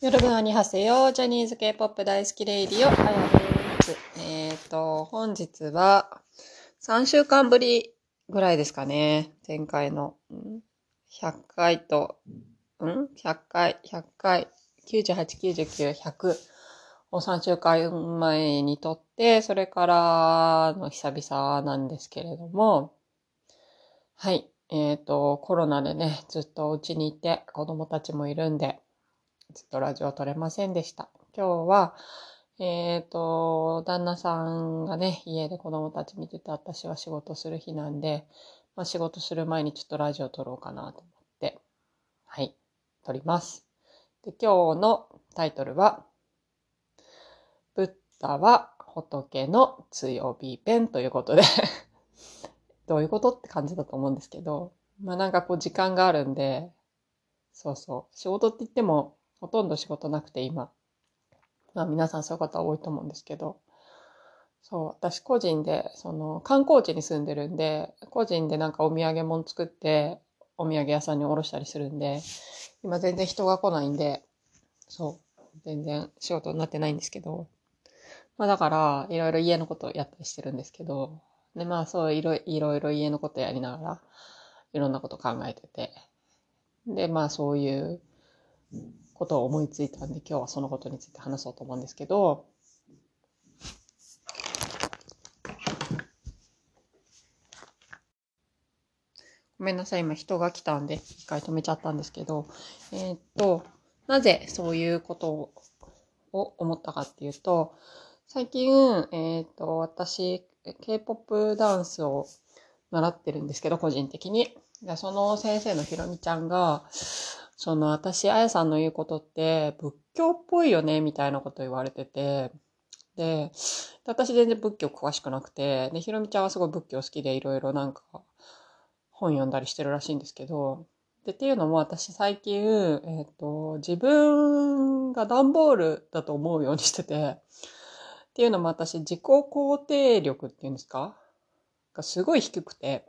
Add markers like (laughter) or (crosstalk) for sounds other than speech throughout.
夜分のにはせよ。ジャニーズ K-POP 大好きレイディオ、あやです。えっ、ー、と、本日は3週間ぶりぐらいですかね。前回の、100回と、ん ?100 回、100回、98、99、100を3週間前にとって、それからの久々なんですけれども、はい。えっ、ー、と、コロナでね、ずっとお家にいて、子供たちもいるんで、ずっとラジオ撮れませんでした。今日は、えっ、と、旦那さんがね、家で子供たち見てて、私は仕事する日なんで、まあ、仕事する前にちょっとラジオ撮ろうかなと思って、はい、撮ります。で、今日のタイトルは、ブッダは仏の強火ペンということで、(laughs) どういうことって感じだと思うんですけど、まあなんかこう時間があるんで、そうそう、仕事って言っても、ほとんど仕事なくて今。まあ皆さんそういう方多いと思うんですけど。そう、私個人で、その観光地に住んでるんで、個人でなんかお土産物作って、お土産屋さんにおろしたりするんで、今全然人が来ないんで、そう、全然仕事になってないんですけど。まあだから、いろいろ家のことやったりしてるんですけど、でまあそういろいろいろ家のことやりながら、いろんなこと考えてて、でまあそういうことを思いついたんで、今日はそのことについて話そうと思うんですけど、ごめんなさい、今人が来たんで、一回止めちゃったんですけど、えーっと、なぜそういうことを思ったかっていうと、最近、えーっと、私、K-POP ダンスを習ってるんですけど、個人的に。その先生のひろみちゃんが、その私、あやさんの言うことって仏教っぽいよね、みたいなこと言われてて、で、私全然仏教詳しくなくて、で、ひろみちゃんはすごい仏教好きでいろいろなんか本読んだりしてるらしいんですけど、で、っていうのも私最近、えっ、と、自分が段ボールだと思うようにしてて、っていうのも私自己肯定力っていうんですか？がすごい低くて、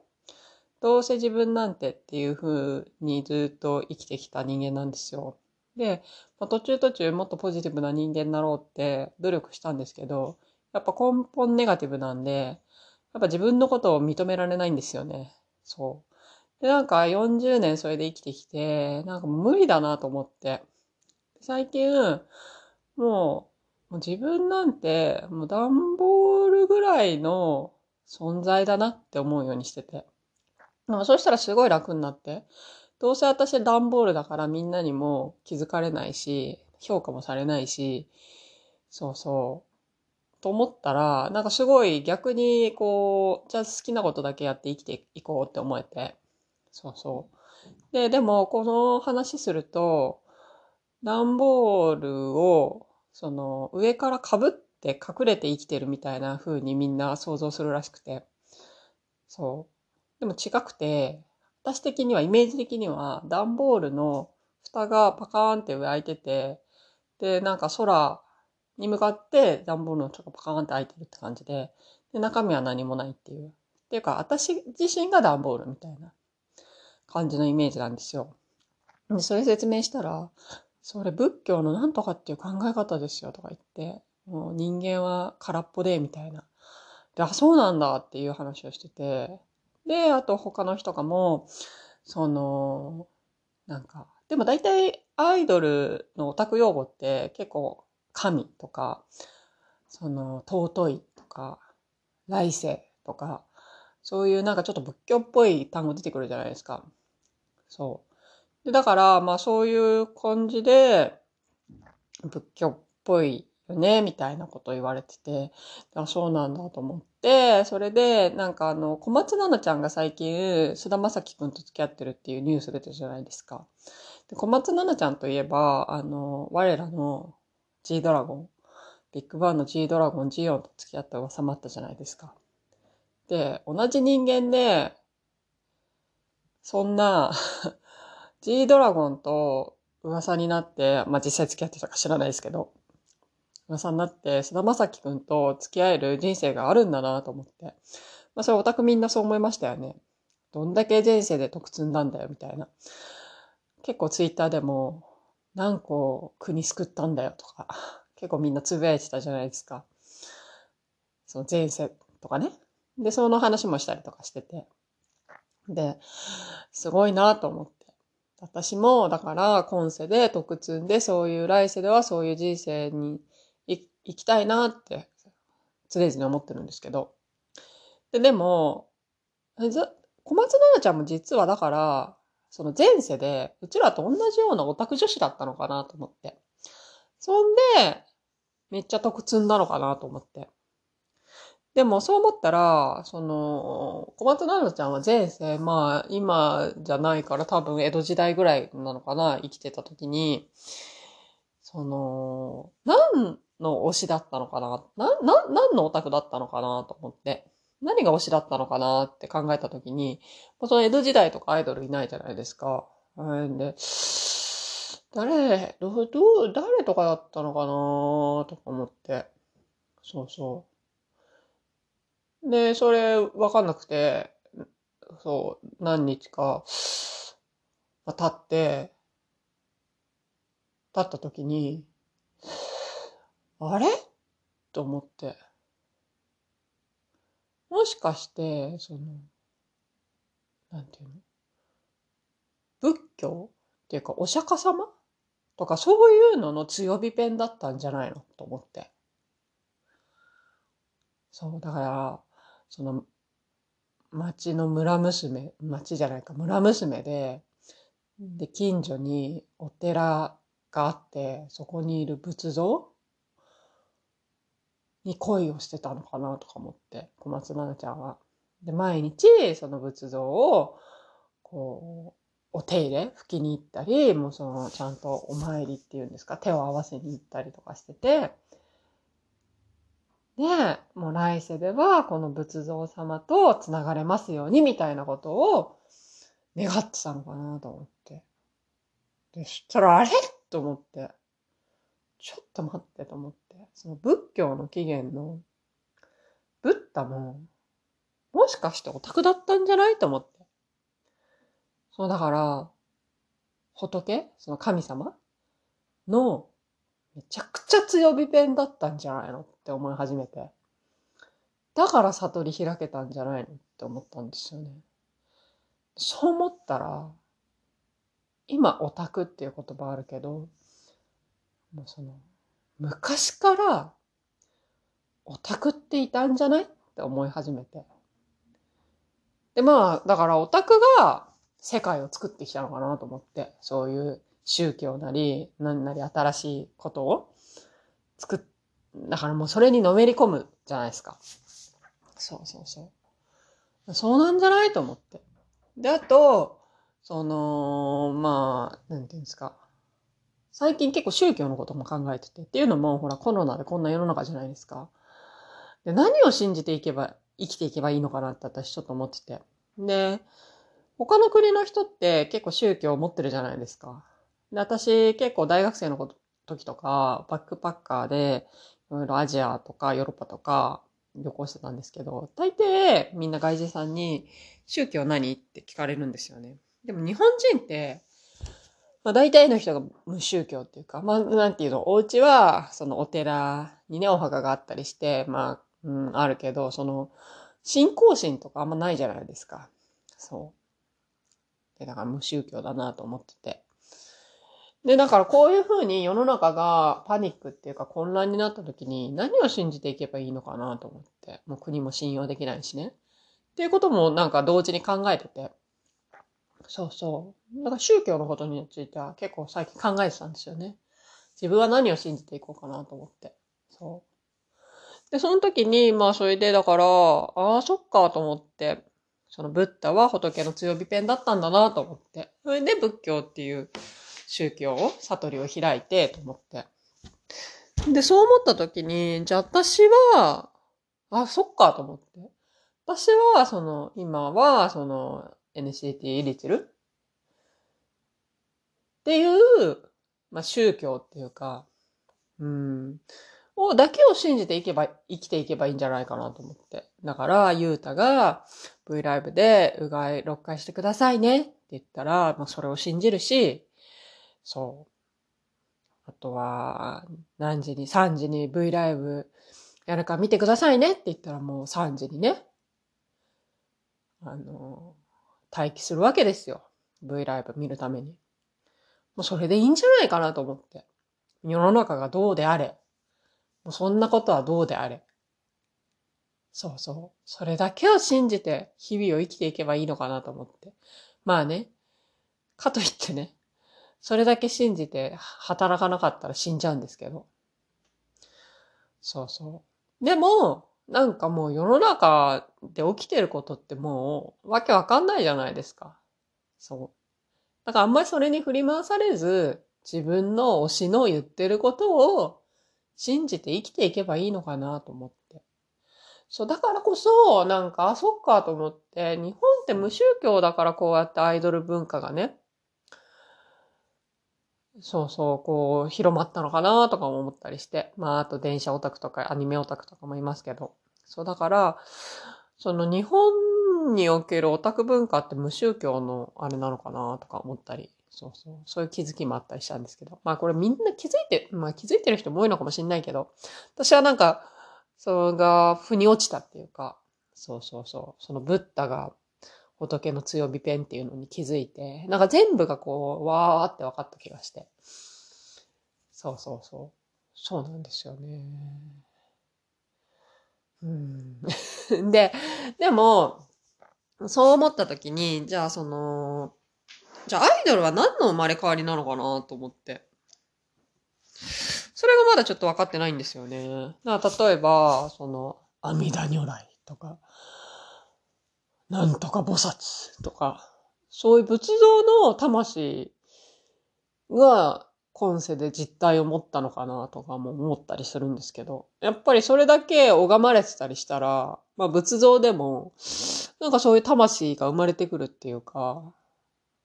どうせ自分なんてっていう風にずっと生きてきた人間なんですよ。で、まあ、途中途中もっとポジティブな人間になろうって努力したんですけど、やっぱ根本ネガティブなんで、やっぱ自分のことを認められないんですよね。そう。で、なんか40年それで生きてきて、なんか無理だなと思って。最近、もう、もう自分なんて、もう段ボールぐらいの存在だなって思うようにしてて。でもそしたらすごい楽になって。どうせ私段ボールだからみんなにも気づかれないし、評価もされないし、そうそう。と思ったら、なんかすごい逆にこう、じゃあ好きなことだけやって生きていこうって思えて。そうそう。で、でもこの話すると、段ボールを、その上から被って隠れて生きてるみたいな風にみんな想像するらしくて。そう。でも違くて、私的には、イメージ的には、段ボールの蓋がパカーンって上開いてて、で、なんか空に向かって段ボールの蓋がパカーンって開いてるって感じで、で、中身は何もないっていう。っていうか、私自身が段ボールみたいな感じのイメージなんですよ。で、それ説明したら、それ仏教のなんとかっていう考え方ですよとか言って、もう人間は空っぽで、みたいな。で、あ、そうなんだっていう話をしてて、で、あと他の人がも、その、なんか、でも大体アイドルのオタク用語って結構神とか、その尊いとか、来世とか、そういうなんかちょっと仏教っぽい単語出てくるじゃないですか。そう。で、だから、まあそういう感じで、仏教っぽいよね、みたいなこと言われてて、あ、そうなんだと思って、それで、なんかあの、小松菜奈ちゃんが最近、菅田将暉くんと付き合ってるっていうニュース出てるじゃないですか。で小松菜奈ちゃんといえば、あの、我らの G ドラゴン、ビッグバンの G ドラゴン、ジオンと付き合った噂もあったじゃないですか。で、同じ人間で、そんな、(laughs) G ドラゴンと噂になって、まあ、実際付き合ってたか知らないですけど、噂になって、菅田将暉くんと付き合える人生があるんだなと思って。まあ、それオタクみんなそう思いましたよね。どんだけ前世で得積んだんだよ、みたいな。結構ツイッターでも、何個国救ったんだよとか、結構みんなつぶやいてたじゃないですか。その前世とかね。で、その話もしたりとかしてて。で、すごいなと思って。私も、だから、今世で特積んで、そういう来世ではそういう人生に行きたいなって、常々思ってるんですけど。で、でも、小松菜奈ちゃんも実はだから、その前世で、うちらと同じようなオタク女子だったのかなと思って。そんで、めっちゃ得積んだのかなと思って。でもそう思ったら、その、小松菜奈ちゃんは前世、まあ今じゃないから多分江戸時代ぐらいなのかな、生きてた時に、その、何の推しだったのかな、な、な、何のオタクだったのかなと思って。何が推しだったのかなって考えた時に、その江戸時代とかアイドルいないじゃないですか。で、誰、ど、ど、誰とかだったのかなとか思って。そうそう。で、それわかんなくて、そう、何日か、まあ、経って、経った時に、あれ？と思って。もしかして、その、なんていうの？仏教？っていうか、お釈迦様？とかそういうのの強火ペンだったんじゃないの？と思って。そう、だから、その、町の村娘、町じゃないか、村娘で、で、近所にお寺があって、そこにいる仏像に恋をしてたのかなとか思って、小松菜奈ちゃんは。で、毎日その仏像を、こう、お手入れ、拭きに行ったり、もうその、ちゃんとお参りっていうんですか、手を合わせに行ったりとかしてて、で、もう来世ではこの仏像様と繋がれますようにみたいなことを願ってたのかなと思って。で、そしたらあれ？と思って。ちょっと待ってと思って、その仏教の起源のブッダも、もしかしてオタクだったんじゃないと思って。そうだから、仏その神様のめちゃくちゃ強火ペンだったんじゃないのって思い始めて。だから悟り開けたんじゃないのって思ったんですよね。そう思ったら、今オタクっていう言葉あるけど、もうその、昔からオタクっていたんじゃない？って思い始めて。で、まあ、だからオタクが世界を作ってきたのかなと思って、そういう宗教なり、何なり新しいことを作っ、だからもうそれにのめり込むじゃないですか。そうそうそう。そうなんじゃない？と思って。で、あと、その、まあ、なんていうんですか？最近結構宗教のことも考えてて。っていうのも、ほら、コロナでこんな世の中じゃないですか。で、何を信じていけば、生きていけばいいのかなって私ちょっと思ってて。で、他の国の人って結構宗教を持ってるじゃないですか。で、私結構大学生の時とか、バックパッカーで、いろいろアジアとかヨーロッパとか旅行してたんですけど、大抵みんな外人さんに宗教何？って聞かれるんですよね。でも日本人ってまあ大体の人が無宗教っていうか、まあなんていうの、お家はそのお寺にね、お墓があったりして、まあ、うん、あるけど、その、信仰心とかあんまないじゃないですか。そう。で、だから無宗教だなと思ってて。で、だからこういうふうに世の中がパニックっていうか混乱になった時に何を信じていけばいいのかなと思って。もう国も信用できないしね。っていうこともなんか同時に考えてて。そうそう。だから宗教のことについては結構最近考えてたんですよね。自分は何を信じていこうかなと思って。そう。で、その時に、まあそれでだから、ああ、そっかと思って、そのブッダは仏の強火ペンだったんだなと思って。それで仏教っていう宗教を、悟りを開いてと思って。で、そう思った時に、じゃあ私は、あ、そっかと思って。私は、その、今は、その、NCT リチルっていう、まあ、宗教っていうか、うん、を、だけを信じていけば、生きていけばいいんじゃないかなと思って。だから、ゆうたが V ライブでうがい6回してくださいね。って言ったら、まあ、それを信じるし、そう。あとは、何時に、3時に V ライブやるか見てくださいね。って言ったらもう3時にね、あの、待機するわけですよ。V ライブ見るために。もうそれでいいんじゃないかなと思って。世の中がどうであれ。もうそんなことはどうであれ。そうそう。それだけを信じて日々を生きていけばいいのかなと思って。まあね。かといってね。それだけ信じて働かなかったら死んじゃうんですけど。そうそう。でも、なんかもう世の中で起きてることってもうわけわかんないじゃないですか。そう。だからあんまりそれに振り回されず、自分の推しの言ってることを信じて生きていけばいいのかなと思って。そう、だからこそ、なんか、あ、そっかと思って、日本って無宗教だからこうやってアイドル文化がね、そうそう、こう、広まったのかなとかも思ったりして。まあ、あと電車オタクとかアニメオタクとかもいますけど。そう、だから、その日本におけるオタク文化って無宗教のあれなのかなとか思ったり。そうそう。そういう気づきもあったりしたんですけど。まあこれみんな気づいて、まあ気づいてる人も多いのかもしれないけど、私はなんか、それが腑に落ちたっていうか、そうそうそう。そのブッダが仏の強火ペンっていうのに気づいて、なんか全部がこう、わーって分かった気がして。そうそうそう。そうなんですよね。うん。(laughs) で、でも、そう思った時に、じゃあその、じゃあアイドルは何の生まれ変わりなのかなと思って。それがまだちょっと分かってないんですよね。だから例えば、その、阿弥陀如来とか、なんとか菩薩とか、そういう仏像の魂が今世で実体を持ったのかなとかも思ったりするんですけど、やっぱりそれだけ拝まれてたりしたら、まあ仏像でも、なんかそういう魂が生まれてくるっていうか、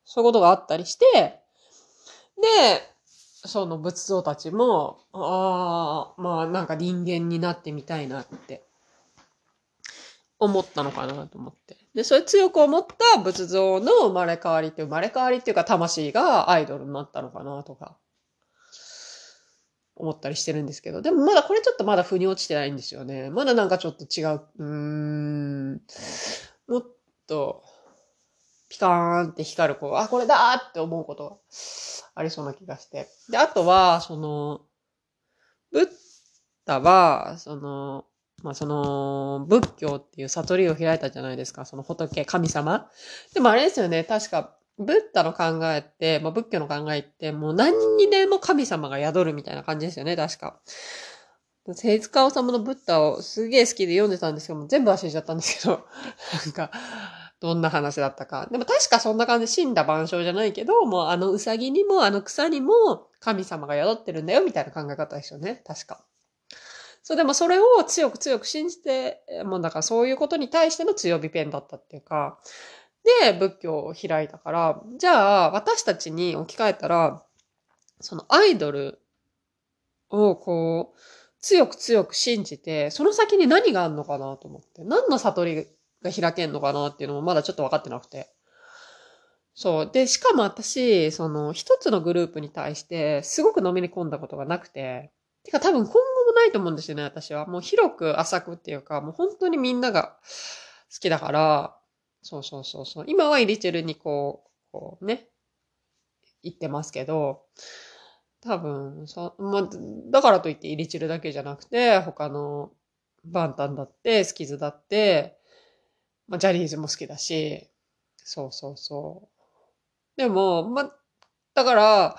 そういうことがあったりして、で、その仏像たちも、ああ、まあなんか人間になってみたいなって思ったのかなと思って。で、それ強く思った仏像の生まれ変わりって生まれ変わりっていうか魂がアイドルになったのかなとか、思ったりしてるんですけど、でもまだこれちょっとまだ腑に落ちてないんですよね。まだなんかちょっと違う、うーん、もっと、ピカーンって光る、こう、あ、これだーって思うことがありそうな気がして。で、あとは、その、ブッダは、その、まあその、仏教っていう悟りを開いたじゃないですか。その仏、神様。でもあれですよね。確か、ブッダの考えって、まあ仏教の考えって、もう何にでも神様が宿るみたいな感じですよね。確か。手塚治虫のブッダをすげえ好きで読んでたんですけども、全部忘れちゃったんですけど、(laughs) なんか、どんな話だったか。でも確かそんな感じで、死んだ万象じゃないけど、もうあのウサギにもあの草にも神様が宿ってるんだよ、みたいな考え方ですよね。確か。そう、でもそれを強く強く信じて、もうだからそういうことに対しての強火ペンだったっていうか、で、仏教を開いたから、じゃあ私たちに置き換えたら、そのアイドルをこう、強く強く信じて、その先に何があるのかなと思って、何の悟りが開けんのかなっていうのもまだちょっと分かってなくて。そう。で、しかも私、その一つのグループに対してすごくのめり込んだことがなくて、てか多分今後もないと思うんですよね、私は。もう広く浅くっていうか、もう本当にみんなが好きだから、そうそうそうそう。今はイリチェルにこう、こうね、行ってますけど、多分、そ、まあ、だからといってイリチルだけじゃなくて、他のバンタンだって、スキズだって、まあ、ジャニーズも好きだし、そうそうそう。でも、まあ、だから、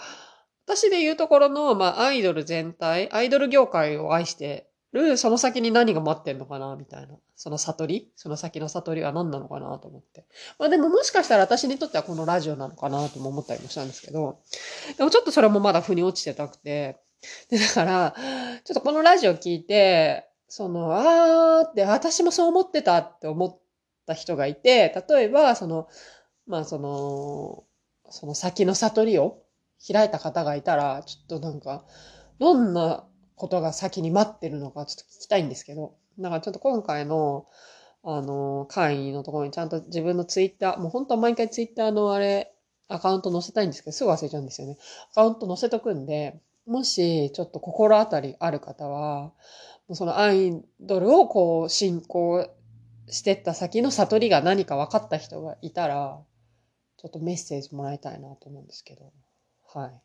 私で言うところの、まあ、アイドル全体、アイドル業界を愛してる、その先に何が待ってんのかな、みたいな。その悟り？その先の悟りは何なのかなと思って。まあでももしかしたら私にとってはこのラジオなのかなとも思ったりもしたんですけど、でもちょっとそれもまだ腑に落ちてたくて、で、だから、ちょっとこのラジオ聞いて、その、あーって私もそう思ってたって思った人がいて、例えば、その、まあその、その先の悟りを開いた方がいたら、ちょっとなんか、どんなことが先に待ってるのかちょっと聞きたいんですけど、だからちょっと今回の、あの、会員のところにちゃんと自分のツイッター、もう本当は毎回ツイッターのあれ、アカウント載せたいんですけど、すぐ忘れちゃうんですよね。アカウント載せとくんで、もしちょっと心当たりある方は、そのアイドルをこう進行してった先の悟りが何か分かった人がいたら、ちょっとメッセージもらいたいなと思うんですけど。はい。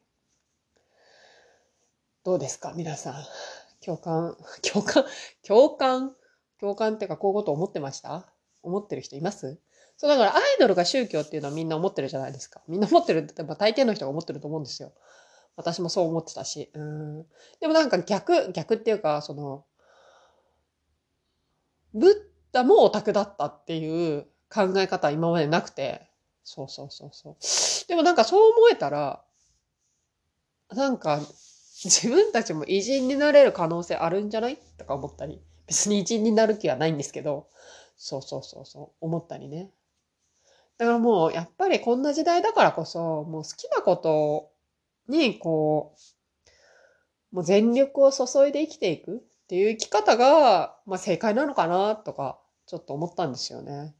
どうですか？皆さん。共感、(laughs) 共感、共感、共感ってかこういうこと思ってました？思ってる人います？そう、だからアイドルが宗教っていうのはみんな思ってるじゃないですか。みんな思ってるって、まあ大抵の人が思ってると思うんですよ。私もそう思ってたし。うん。でもなんか逆、逆っていうか、その、ブッダもオタクだったっていう考え方は今までなくて、そうそうそうそう。でもなんかそう思えたら、なんか (laughs) 自分たちも偉人になれる可能性あるんじゃない？とか思ったり。別に偉人になる気はないんですけど、そうそうそうそう、思ったりね。だからもう、やっぱりこんな時代だからこそ、もう好きなことに、こう、もう全力を注いで生きていくっていう生き方が、まあ正解なのかなとか、ちょっと思ったんですよね。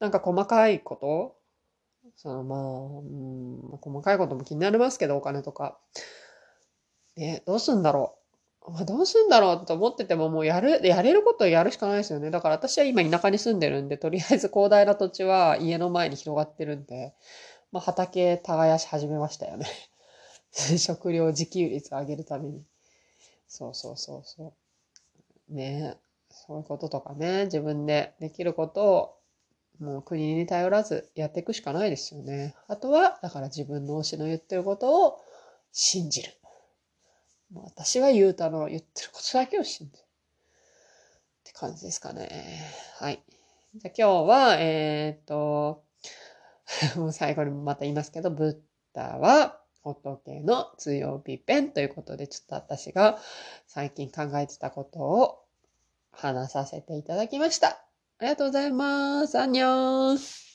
なんか細かいこと、そのまあ、うん、細かいことも気になりますけど、お金とか。ね、どうすんだろう？まあ、どうすんだろうと思っててももうやる、やれることをやるしかないですよね。だから私は今田舎に住んでるんで、とりあえず広大な土地は家の前に広がってるんで、まあ、畑耕し始めましたよね。(laughs) 食料自給率を上げるために。そうそうそうそう。ねそういうこととかね、自分でできることをもう国に頼らずやっていくしかないですよね。あとは、だから自分の推しの言ってることを信じる。もう私はゆうたの言ってることだけを信じる。って感じですかね。はい。じゃあ今日は、えー、っと、(laughs) もう最後にまた言いますけど、ブッダは仏の強火ペンということで、ちょっと私が最近考えてたことを話させていただきました。ありがとうございます。アンニョン